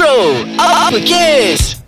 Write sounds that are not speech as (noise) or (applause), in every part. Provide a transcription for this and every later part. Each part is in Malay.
Bro, apa kes?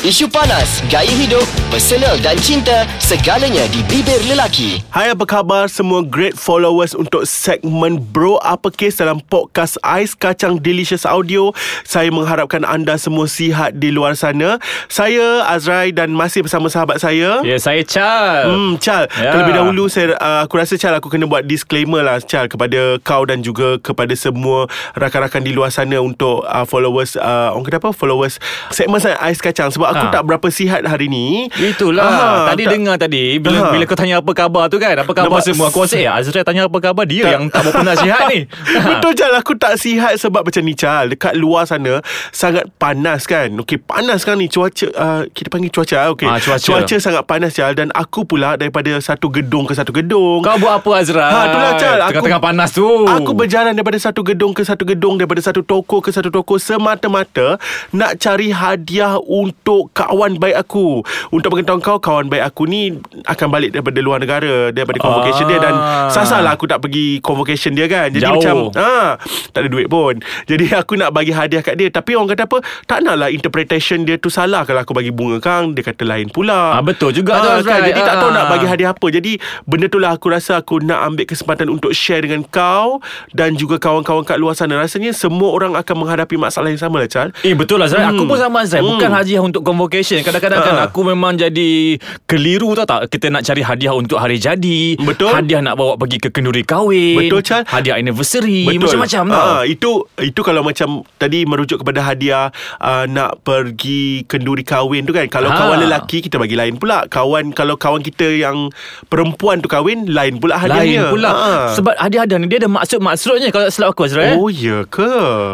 Isu panas, gaya hidup, personal dan cinta, segalanya di bibir lelaki. Hai apa khabar semua great followers untuk segmen Bro Apa Kes dalam podcast Ais Kacang Delicious Audio. Saya mengharapkan anda semua sihat di luar sana. Saya Azrai dan masih bersama sahabat saya. Ya, saya Chal. Hmm, Chal. Ya. Terlebih dahulu saya uh, aku rasa Chal aku kena buat disclaimer lah Chal kepada kau dan juga kepada semua rakan-rakan di luar sana untuk uh, followers uh, orang kata apa? Followers segmen Ais Kacang sebab aku Ha. tak berapa sihat hari ni. Itulah. Ah, Tadi tak- dengar tadi Bila bila kau tanya apa khabar tu kan Apa khabar Nampak- semua Aku rasa ya Azrael tanya apa khabar Dia yang tak berapa nasihat ni. (laughs) Betul Chal Aku tak sihat Sebab macam ni Chal Dekat luar sana Sangat panas kan. Okey panas kan ni. Cuaca uh, Kita panggil cuaca okay. Ah, cuaca. cuaca sangat panas Chal Dan aku pula Daripada satu gedung ke satu gedung. Kau buat apa Azrael? Ha, itulah, Chal. Aku- Tengah-tengah panas tu. Aku berjalan daripada satu gedung ke satu gedung Daripada satu toko ke satu toko Semata-mata Nak cari hadiah Untuk kawan baik aku Untuk pengetahuan kau Kawan baik aku ni Akan balik daripada luar negara Daripada convocation dia Dan Ah. sasarlah aku tak pergi Convocation dia kan Jadi Jauh. macam ha, Tak ada duit pun Jadi (laughs) aku nak bagi hadiah kat dia Tapi orang kata apa Tak nak lah interpretation dia tu salah Kalau aku bagi bunga kang Dia kata lain pula Ah, betul juga tu, Ah, Azrai. kan? Jadi tak tahu Ah. nak bagi hadiah apa Jadi benda tu lah aku rasa Aku nak ambil kesempatan Untuk share dengan kau Dan juga kawan-kawan kat luar sana Rasanya semua orang akan menghadapi masalah yang sama lah Chal Eh betul lah Aku Hmm. pun sama Bukan Hmm. hadiah untuk convocation Kadang-kadang kan Ha. Aku memang jadi Keliru tau tak Kita nak cari hadiah untuk hari jadi Betul. Hadiah nak bawa pergi ke kenduri kahwin Betul, Chal. Hadiah anniversary Macam-macam tau Ah, itu itu kalau macam tadi merujuk kepada hadiah uh, nak pergi kenduri kahwin tu kan. Kalau Ha. kawan lelaki kita bagi lain pula. Kawan kalau kawan kita yang perempuan tu kahwin lain pula hadiahnya. Lain pula Ah. Sebab hadiah-hadiah ni Dia ada maksud-maksudnya Kalau tak silap aku Azrael Oh ya ke?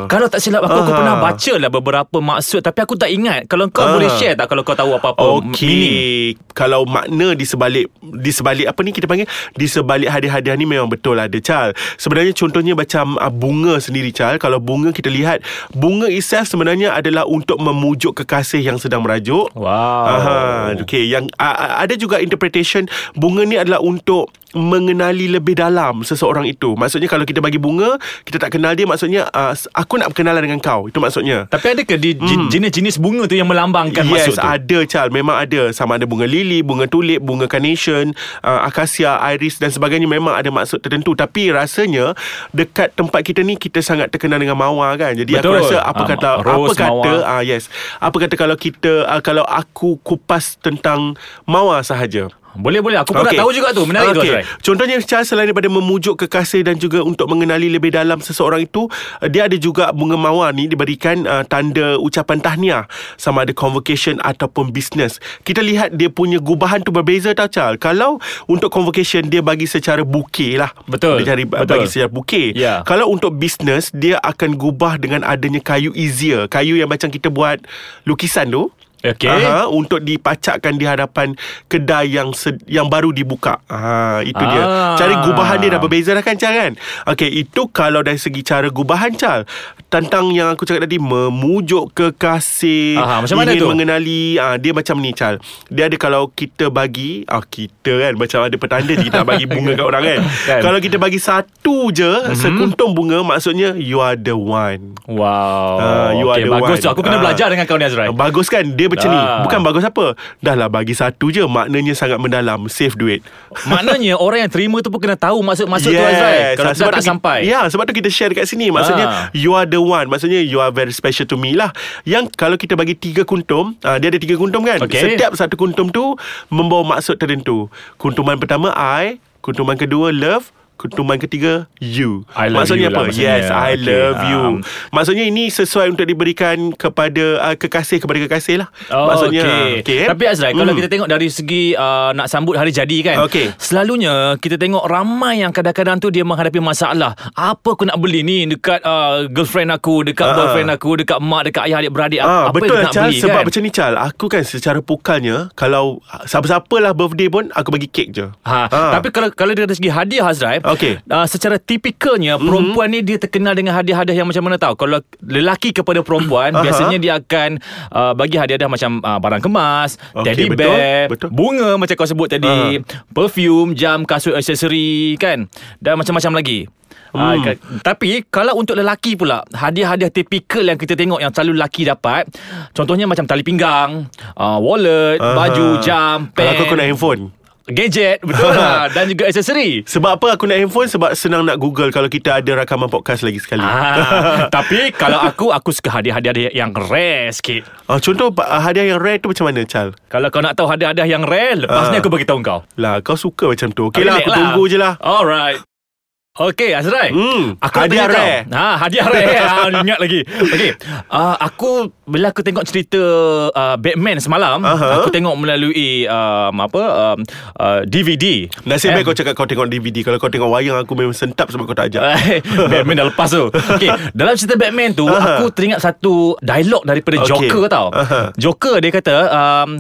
Kalau tak silap aku Aku Ah. pernah baca lah Beberapa maksud Tapi aku tak ingat Kalau kau Ah. boleh share tak Kalau kau tahu apa-apa meaning Okey, kalau makna di sebalik di sebalik apa ni kita panggil di sebalik hadiah-hadiah ni memang betul ada Chal. Sebenarnya contohnya macam uh, bunga sendiri Chal. Kalau bunga kita lihat bunga itself sebenarnya adalah untuk memujuk kekasih yang sedang merajuk. Wow Aha, okay. Yang uh, ada juga interpretation bunga ni adalah untuk mengenali lebih dalam seseorang itu. Maksudnya kalau kita bagi bunga, kita tak kenal dia maksudnya uh, aku nak berkenalan dengan kau. Itu maksudnya. Tapi adakah di, hmm. jenis-jenis bunga tu Yang melambangkan yes, maksud tu. ada Chal. Memang ada. Sama ada bunga lili Bunga tulip Bunga carnation uh, Akasia Iris dan sebagainya. Memang ada maksud tertentu. Tapi rasanya Dekat tempat kita ni Kita sangat terkenal dengan mawar kan? Jadi Betul. aku rasa Apa Ah, kata Apa rose, kata mawar. ah Yes. Apa kata kalau kita uh, Kalau aku kupas tentang Mawar sahaja Boleh-boleh Aku pun nak tahu juga tu Menarik tu Okey. Azrael Contohnya Charles selain daripada memujuk kekasih dan juga untuk mengenali lebih dalam seseorang itu, uh, dia ada juga bunga mawar ni diberikan uh, tanda ucapan tahniah sama ada convocation ataupun business. Kita lihat dia punya gubahan tu berbeza tau Charles. Kalau untuk convocation dia bagi secara bouquet lah. Betul. Dia cari Betul. bagi secara bouquet. Ya. Kalau untuk business dia akan gubah dengan adanya kayu easier. Kayu yang macam kita buat lukisan tu. Okey. Aha, untuk dipacakkan di hadapan kedai yang sed, yang baru dibuka. Ah, itu dia. Ah. Cari gubahan dia dah berbeza dah kan Chal kan? Okey, itu kalau dari segi cara gubahan Chal. Tentang yang aku cakap tadi memujuk kekasih, Aha, macam mana ingin tu? mengenali, ah dia macam ni Chal. Dia ada kalau kita bagi, ah kita kan macam ada petanda je kita bagi bunga kat orang kan. (laughs) Kan. Kalau kita bagi satu je mm-hmm. sekuntum bunga maksudnya you are the one. Wow Ah, you are okay, the Bagus one. tu Aku kena Ah. belajar dengan kau ni Azrael Bagus kan Dia macam ni. Bukan bagus apa Dah lah bagi satu je Maknanya sangat mendalam Save duit (laughs) Maknanya orang yang terima tu pun kena tahu Maksud-maksud tu Azrael Kalau tak tu ki- sampai Ya sebab tu kita share dekat sini Maksudnya Ah. You are the one. Maksudnya you are very special to me lah. Yang kalau kita bagi tiga kuntum uh, Dia ada tiga kuntum kan? Okey. Setiap satu kuntum tu Membawa maksud tertentu. Kuntuman pertama I. Kuntuman kedua love Kuntuman ketiga You I love Maksudnya you apa lah maksudnya. Yes I Okey, love you um. Maksudnya ini sesuai untuk diberikan Kepada uh, Kekasih kepada kekasih lah Oh, Maksudnya okay. okay? Tapi Azrael hmm. Kalau Hmm. kita tengok dari segi uh, Nak sambut hari jadi kan Okey. Selalunya Kita tengok ramai yang kadang-kadang tu Dia menghadapi masalah Apa aku nak beli ni Dekat uh, girlfriend aku Dekat Ah. boyfriend aku Dekat mak Dekat ayah adik-beradik Ah, Apa betul yang nak Chal beli Sebab kan macam ni Chal Aku kan secara pukalnya Kalau Siapa-siapa lah birthday pun Aku bagi kek je Ha, Ah. Tapi kalau kalau dari segi hadiah Azrael Okey. uh, Secara tipikalnya Mhm. Perempuan ni dia terkenal dengan hadiah-hadiah yang macam mana tahu Kalau lelaki kepada perempuan Aha. Biasanya dia akan uh, Bagi hadiah-hadiah macam uh, Barang kemas Okey, Teddy betul, bear betul. Bunga macam kau sebut tadi Aha. Perfume Jam Kasut aksesori Kan Dan macam-macam lagi Ah, ka- tapi kalau untuk lelaki pula, hadiah-hadiah tipikal yang kita tengok yang selalu lelaki dapat, contohnya macam tali pinggang, uh, wallet, Aha. baju, jam, Kalau pen, aku, aku nak handphone gadget, betul (laughs) lah dan juga aksesori. Sebab apa aku nak handphone Sebab senang nak google Kalau kita ada rakaman podcast lagi sekali Ah, (laughs) tapi kalau aku aku suka hadiah-hadiah yang rare sikit. Ah, Contoh ah, hadiah yang rare tu macam mana Chal? Kalau kau nak tahu hadiah-hadiah yang rare, lepas ni Ah. aku bagi tahu kau. Lah kau suka macam tu Okay lah aku tunggu je lah Alright. Okay Azrai. Hmm, Aku hadiah rare. Ha, hadiah rare. (laughs) Ha, Ingat lagi. Okay uh, Aku Bila aku tengok cerita uh, Batman semalam Aha. Aku tengok melalui um, Apa um, uh, DVD Nasib Eh, baik kau cakap kau tengok DVD Kalau kau tengok wayang Aku memang sentap sebab kau tak ajak. Eh, (laughs) Batman dah lepas tu. Okay, Dalam cerita Batman tu Aha. Aku teringat satu Dialog daripada Okay. Joker tau. Aha. Joker dia kata um,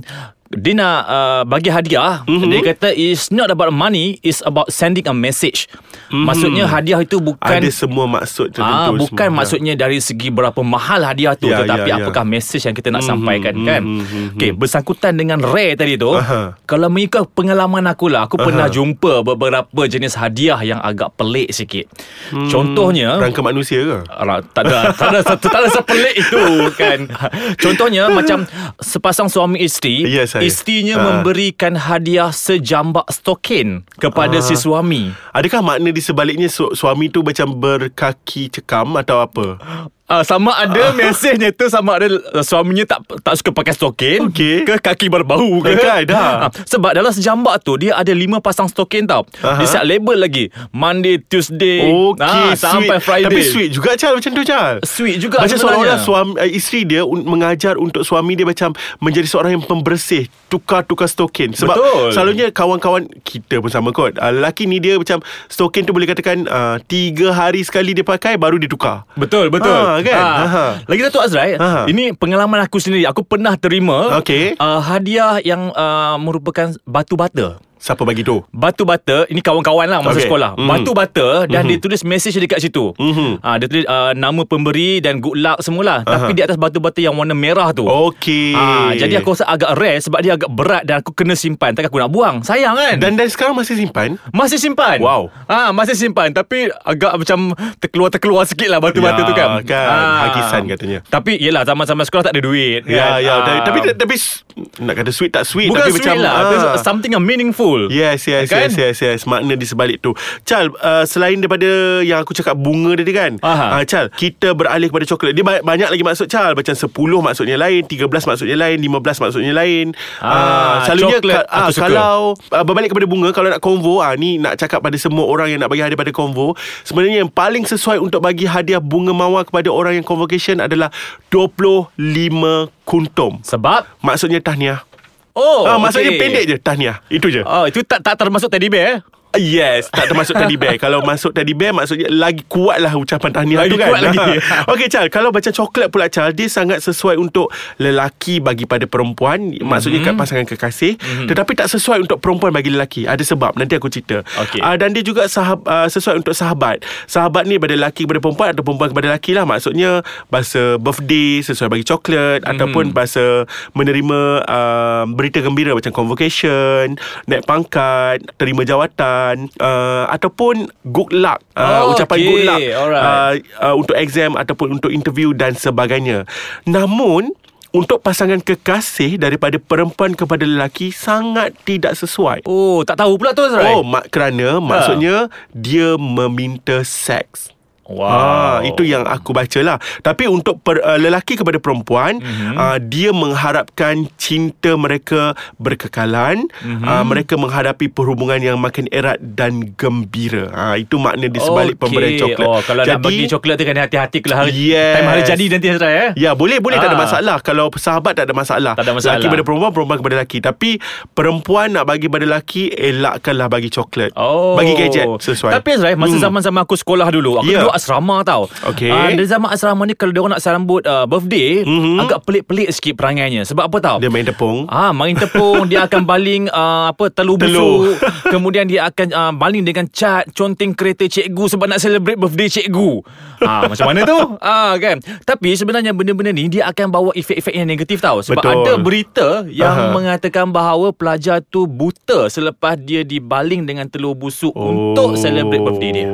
Dia nak uh, bagi hadiah Mhm. Dia kata It's not about money It's about sending a message Maksudnya hadiah itu bukan Mhm. Ada semua maksud tertentu Ah, bukan semua. maksudnya dari segi berapa mahal hadiah tu Ya, tetapi ya, ya. apakah message yang kita nak Mhm, sampaikan kan. mhm, mhm, Okey, bersangkutan dengan rare tadi tu, Aha. kalau mengikut pengalaman aku lah, aku pernah Aha. jumpa beberapa jenis hadiah yang agak pelik sikit. Contohnya Rangka manusia ke? Alah, tak ada tak ada tak ada sepelik itu kan. (laughs) Contohnya macam sepasang suami isteri, Ya, saya. isterinya Ha. memberikan hadiah sejambak stokin kepada si suami. Adakah makna di sebaliknya su- suami tu macam berkaki cekam atau apa? Uh, sama ada mesejnya tu sama ada uh, suaminya tak tak suka pakai stokin Okey. ke kaki berbau ke Kan, dah. Ah, sebab dalam sejambak tu dia ada lima pasang stokin tau. Aha. Dia siap label lagi Monday, Tuesday, Okey, ah, sampai sweet. Friday. Tapi sweet juga Chal macam tu Chal. Sweet juga Macam sebenarnya. seolah-olah suami uh, isteri dia un- mengajar untuk suami dia macam menjadi seorang yang pembersih, tukar-tukar stokin. Sebab Betul. selalunya kawan-kawan kita pun sama kot. Uh, lelaki ni dia macam stokin tu boleh katakan uh, tiga hari sekali dia pakai baru dia tukar. Betul betul. Ha, kan? Ah. Aha. Lagi Datuk Azrai, Aha. ini pengalaman aku sendiri. Aku pernah terima Okey. uh, hadiah yang uh, merupakan batu bata. Siapa bagi tu? Batu bata Ini kawan-kawan lah Masa Okey. sekolah Mhm. Batu bata Dan Mhm. dia tulis mesej dekat situ Mhm. Ah, Dia tulis uh, Nama pemberi Dan good luck semula Tapi di atas batu bata Yang warna merah tu Okey. Ah, Jadi aku rasa agak rare Sebab dia agak berat Dan aku kena simpan Takkan aku nak buang Sayang kan dan dan sekarang masih simpan? masih simpan Wow. ah, Masih simpan Tapi agak macam Terkeluar-terkeluar sikit lah Batu-batu Ya, tu kan kan. Hakisan katanya. Tapi yelah Zaman-zaman sekolah tak ada duit Ya, kan? ya. Ah. Tapi tapi s- nak kata sweet tak sweet Bukan tapi sweet macam lah ah. There's Something yang meaningful Yes, yes, Kan? yes, yes, yes. Makna di sebalik tu. Chal, uh, selain daripada yang aku cakap bunga tadi kan. Aha. Uh, Chal, kita beralih kepada coklat. Dia ba- banyak lagi maksud Chal. Macam 10 maksudnya lain, 13 maksudnya lain, 15 maksudnya lain. Ah, selalunya coklat ka- suka. kalau uh, berbalik kepada bunga, kalau nak konvo, ah, ni nak cakap pada semua orang yang nak bagi hadiah pada konvo. Sebenarnya yang paling sesuai untuk bagi hadiah bunga mawar kepada orang yang convocation adalah 25 kuntum. Sebab Maksudnya tahniah. Oh ah, maksudnya okey. pendek je tahniah. Itu je. Oh itu tak tak termasuk teddy bear eh? Yes Tak termasuk teddy bear Kalau masuk teddy bear Maksudnya lagi kuat lah Ucapan tahniah Lagi tu kan kuat lagi. (laughs) Okay Chal Kalau macam coklat pula Chal Dia sangat sesuai untuk Lelaki bagi pada perempuan Maksudnya Mhm. kat pasangan kekasih Tetapi tak sesuai untuk perempuan bagi lelaki Ada sebab Nanti aku cerita Okey. Ah, Dan dia juga sahab, uh, sesuai untuk sahabat Sahabat ni pada lelaki kepada perempuan Atau perempuan kepada lelaki lah Maksudnya Bahasa birthday Sesuai bagi coklat Mhm. Ataupun bahasa Menerima uh, Berita gembira Macam convocation Naik pangkat Terima jawatan uh, Ataupun Good luck uh, Oh, Ucapan okey. good luck Alright. uh, uh, Untuk exam Ataupun untuk interview Dan sebagainya Namun untuk pasangan kekasih daripada perempuan kepada lelaki sangat tidak sesuai. Oh tak tahu pula tu Azrai Oh, mak kerana maksudnya dia meminta seks. Wow Ah, itu yang aku baca lah. Tapi untuk per, uh, lelaki kepada perempuan, Mhm. mm-hmm. uh, dia mengharapkan cinta mereka berkekalan. Mhm. Mm-hmm. Uh, mereka menghadapi perhubungan yang makin erat dan gembira. Ah, itu makna di sebalik Okey. pemberian coklat. Oh kalau nak bagi coklat tu kena hati-hati Kalau hari, Yes. time hari jadi nanti Azrai eh Ya boleh boleh tak ada Ah. masalah Kalau sahabat tak ada masalah Tak ada masalah. Lelaki kepada perempuan Perempuan kepada lelaki Tapi Perempuan nak bagi pada lelaki Elakkanlah bagi coklat Oh. Bagi gadget Sesuai Tapi Azrai Masa Hmm. zaman-zaman aku sekolah dulu Aku Ya. duduk asrama tau Okey. Ah, Dari zaman asrama ni Kalau diorang nak sambut uh, birthday Mhm. Agak pelik-pelik sikit perangainya Sebab apa tau Dia main tepung Ah, main tepung dia akan (laughs) baling uh, apa telur Telur. busuk. Kemudian dia akan uh, baling dengan cat conteng kereta cikgu sebab nak celebrate birthday cikgu. Ah, (laughs) macam mana tu? Ah, kan. Tapi sebenarnya benda-benda ni dia akan bawa efek-efek yang negatif tau. Sebab Betul. ada berita yang Aha. mengatakan bahawa pelajar tu buta selepas dia dibaling dengan telur busuk untuk celebrate birthday dia.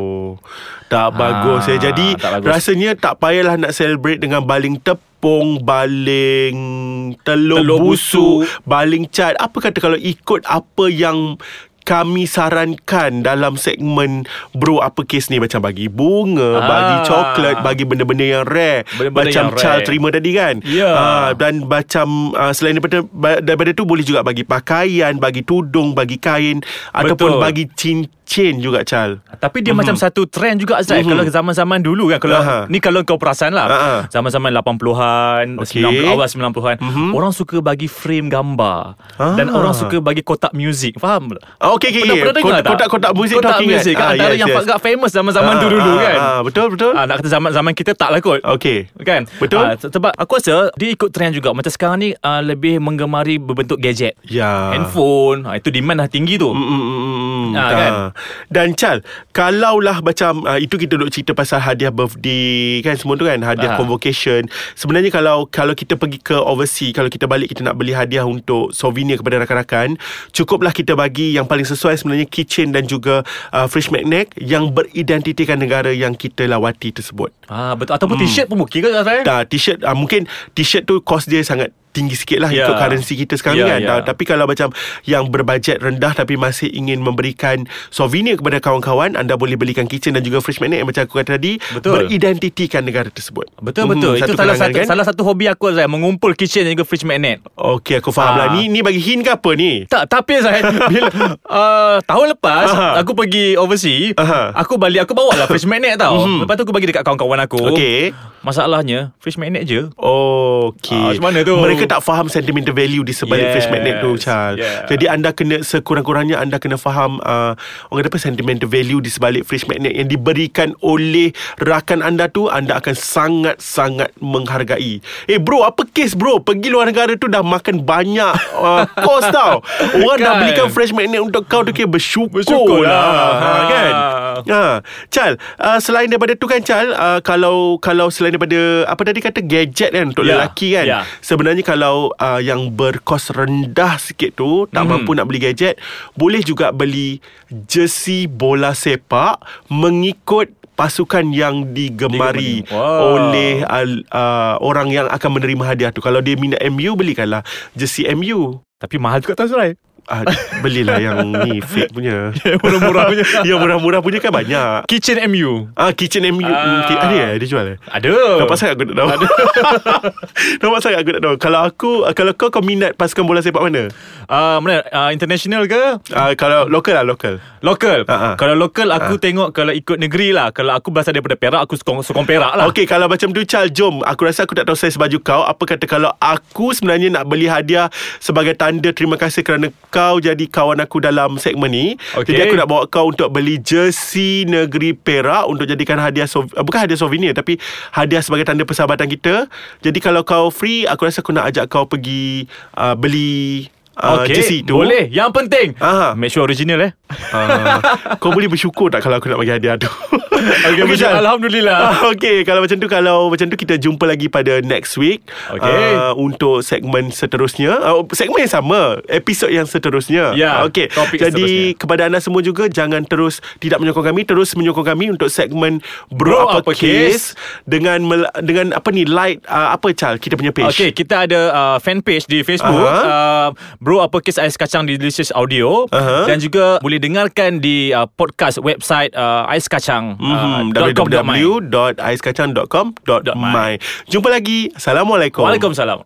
Tak bagus ya. Jadi tak bagus. rasanya tak payahlah nak celebrate dengan baling tepung, baling telur, Telur busuk, busuk. baling cat. Apa kata kalau ikut apa yang kami sarankan dalam segmen bro apa kes ni macam bagi bunga, Ah. bagi coklat, bagi benda-benda yang rare, Benda-benda macam yang Chal rare. terima tadi kan. Ya. Ah, dan macam uh, selain daripada daripada tu boleh juga bagi pakaian, bagi tudung, bagi kain ataupun Betul. bagi cincin juga Chal. Tapi dia macam satu trend juga Azrai Mhm. Kalau zaman-zaman dulu kan kalau Aha. Ni kalau kau perasan lah Aha. Zaman-zaman 80-an Okey. 90, Awal 90-an Mhm. Orang suka bagi frame gambar Ah. Dan orang suka bagi kotak muzik Faham? Ah, okey, okey, Pernah, okey. pernah dengar Kotak- tak? kotak-kotak muzik Kotak ingat. muzik kan Ah, Antara yes, yang yes. agak famous zaman-zaman Ah, dulu ah, kan ah, betul, betul. Ah, Nak kata zaman-zaman kita tak lah kot Okey. Kan Betul. Ah, Sebab aku rasa Dia ikut trend juga Macam sekarang ni ah, Lebih menggemari Berbentuk gadget Ya. Handphone ah, Itu demand dah tinggi tu Mm, mm, mm, mm. Ah, Ah. kan? Dan Chal Kalaulah macam uh, Itu kita duk cerita pasal hadiah birthday Kan semua tu kan Hadiah Ah. convocation Sebenarnya kalau Kalau kita pergi ke overseas Kalau kita balik Kita nak beli hadiah untuk Souvenir kepada rakan-rakan Cukuplah kita bagi Yang paling sesuai sebenarnya Kitchen dan juga uh, Fridge magnet Yang beridentitikan negara Yang kita lawati tersebut ah, Betul Ataupun t-shirt pun okey ke? Dah t-shirt uh, Mungkin t-shirt tu Cost dia sangat tinggi sikit lah Ya. Ikut currency kita sekarang Ya, ni kan ya. Ta- Tapi kalau macam Yang berbajet rendah Tapi masih ingin memberikan Souvenir kepada kawan-kawan Anda boleh belikan kitchen Dan juga fridge magnet Yang macam aku kata tadi Betul. Beridentitikan negara tersebut Betul betul. Itu salah satu salah satu hobi aku Azrai mengumpul kitchen dan juga fridge magnet. Okey aku faham Ah. lah Ni ni bagi hint ke apa ni Tak tapi Azrai (laughs) bila uh, tahun lepas Aha. aku pergi overseas, Aha. aku balik aku bawa lah fridge magnet tau. Mhm. Lepas tu aku bagi dekat kawan-kawan aku. Okey. Masalahnya fridge magnet je. Okey. Ah, macam mana tu? Mereka tak faham sentimental value di sebalik Yes, fridge magnet tu, Chal. yeah. Jadi anda kena sekurang-kurangnya anda kena faham uh, orang kata apa sentimental value di sebalik fridge magnet yang diberikan oleh rakan anda tu anda akan sangat-sangat menghargai. Eh bro, apa kes bro? Pergi luar negara tu dah makan banyak uh, (laughs) kos tau. Orang dah Kan? belikan fresh magnet untuk kau tu kira bersyukur, Bersyukur lah. lah. Ha, kan? Ha, Chal, uh, selain daripada tu kan Chal, uh, kalau kalau selain daripada apa tadi kata gadget kan untuk Ya, lelaki kan. ya. Sebenarnya kalau uh, yang berkos rendah sikit tu tak Mhm. mampu nak beli gadget, boleh juga beli jersey bola sepak mengikut pasukan yang digemari. Wow. oleh uh, uh, orang yang akan menerima hadiah tu. Kalau dia minat MU belikanlah jersey MU. Tapi mahal juga tak Azrai. Ah, belilah yang ni fake punya. (laughs) Murah-murah punya. (laughs) yang murah-murah punya kan banyak. Kitchen MU. Ah kitchen MU Ah. ah. ada ya dia jual eh? Ada. Nampak sangat aku tak tahu (laughs) Nampak sangat aku tak tahu Kalau aku Kalau kau kau minat pasukan bola sepak mana? Uh, mana uh, international ke? Uh, kalau lokal lah lokal Lokal. Ah, ah. Kalau lokal aku tengok kalau ikut negeri lah. Kalau aku berasal daripada Perak aku sokong sokong Perak lah. Okey kalau macam tu Chal jom Aku rasa aku tak tahu saiz baju kau Apa kata kalau aku sebenarnya nak beli hadiah Sebagai tanda terima kasih kerana kau jadi kawan aku dalam segmen ni Okey. Jadi aku nak bawa kau untuk beli jersey negeri Perak Untuk jadikan hadiah sov- uh, Bukan hadiah souvenir Tapi hadiah sebagai tanda persahabatan kita Jadi kalau kau free Aku rasa aku nak ajak kau pergi uh, Beli uh, Okey, jersey tu Boleh. Yang penting Aha. make sure original eh. uh, Kau boleh bersyukur tak Kalau aku nak bagi hadiah tu Okey, Syah, Syah. Alhamdulillah. (laughs) Ah, Okey, kalau macam tu kalau macam tu kita jumpa lagi pada next week Okey. uh, untuk segmen seterusnya. Uh, segmen yang sama, episod yang seterusnya. Ya, Okey. topik Jadi seterusnya. kepada anda semua juga jangan terus tidak menyokong kami, terus menyokong kami untuk segmen Bro, Bro apa Apa case dengan mel- dengan apa ni like uh, apa Chal kita punya page. Okey, kita ada uh, fan page di Facebook. Aha. Uh, Bro apa kes ais kacang di Delicious Audio Aha. dan juga boleh dengarkan di uh, podcast website uh, ais kacang Mm-hmm. uh, .com.my. www.aiskacang.com.my Jumpa lagi. Assalamualaikum. Waalaikumsalam.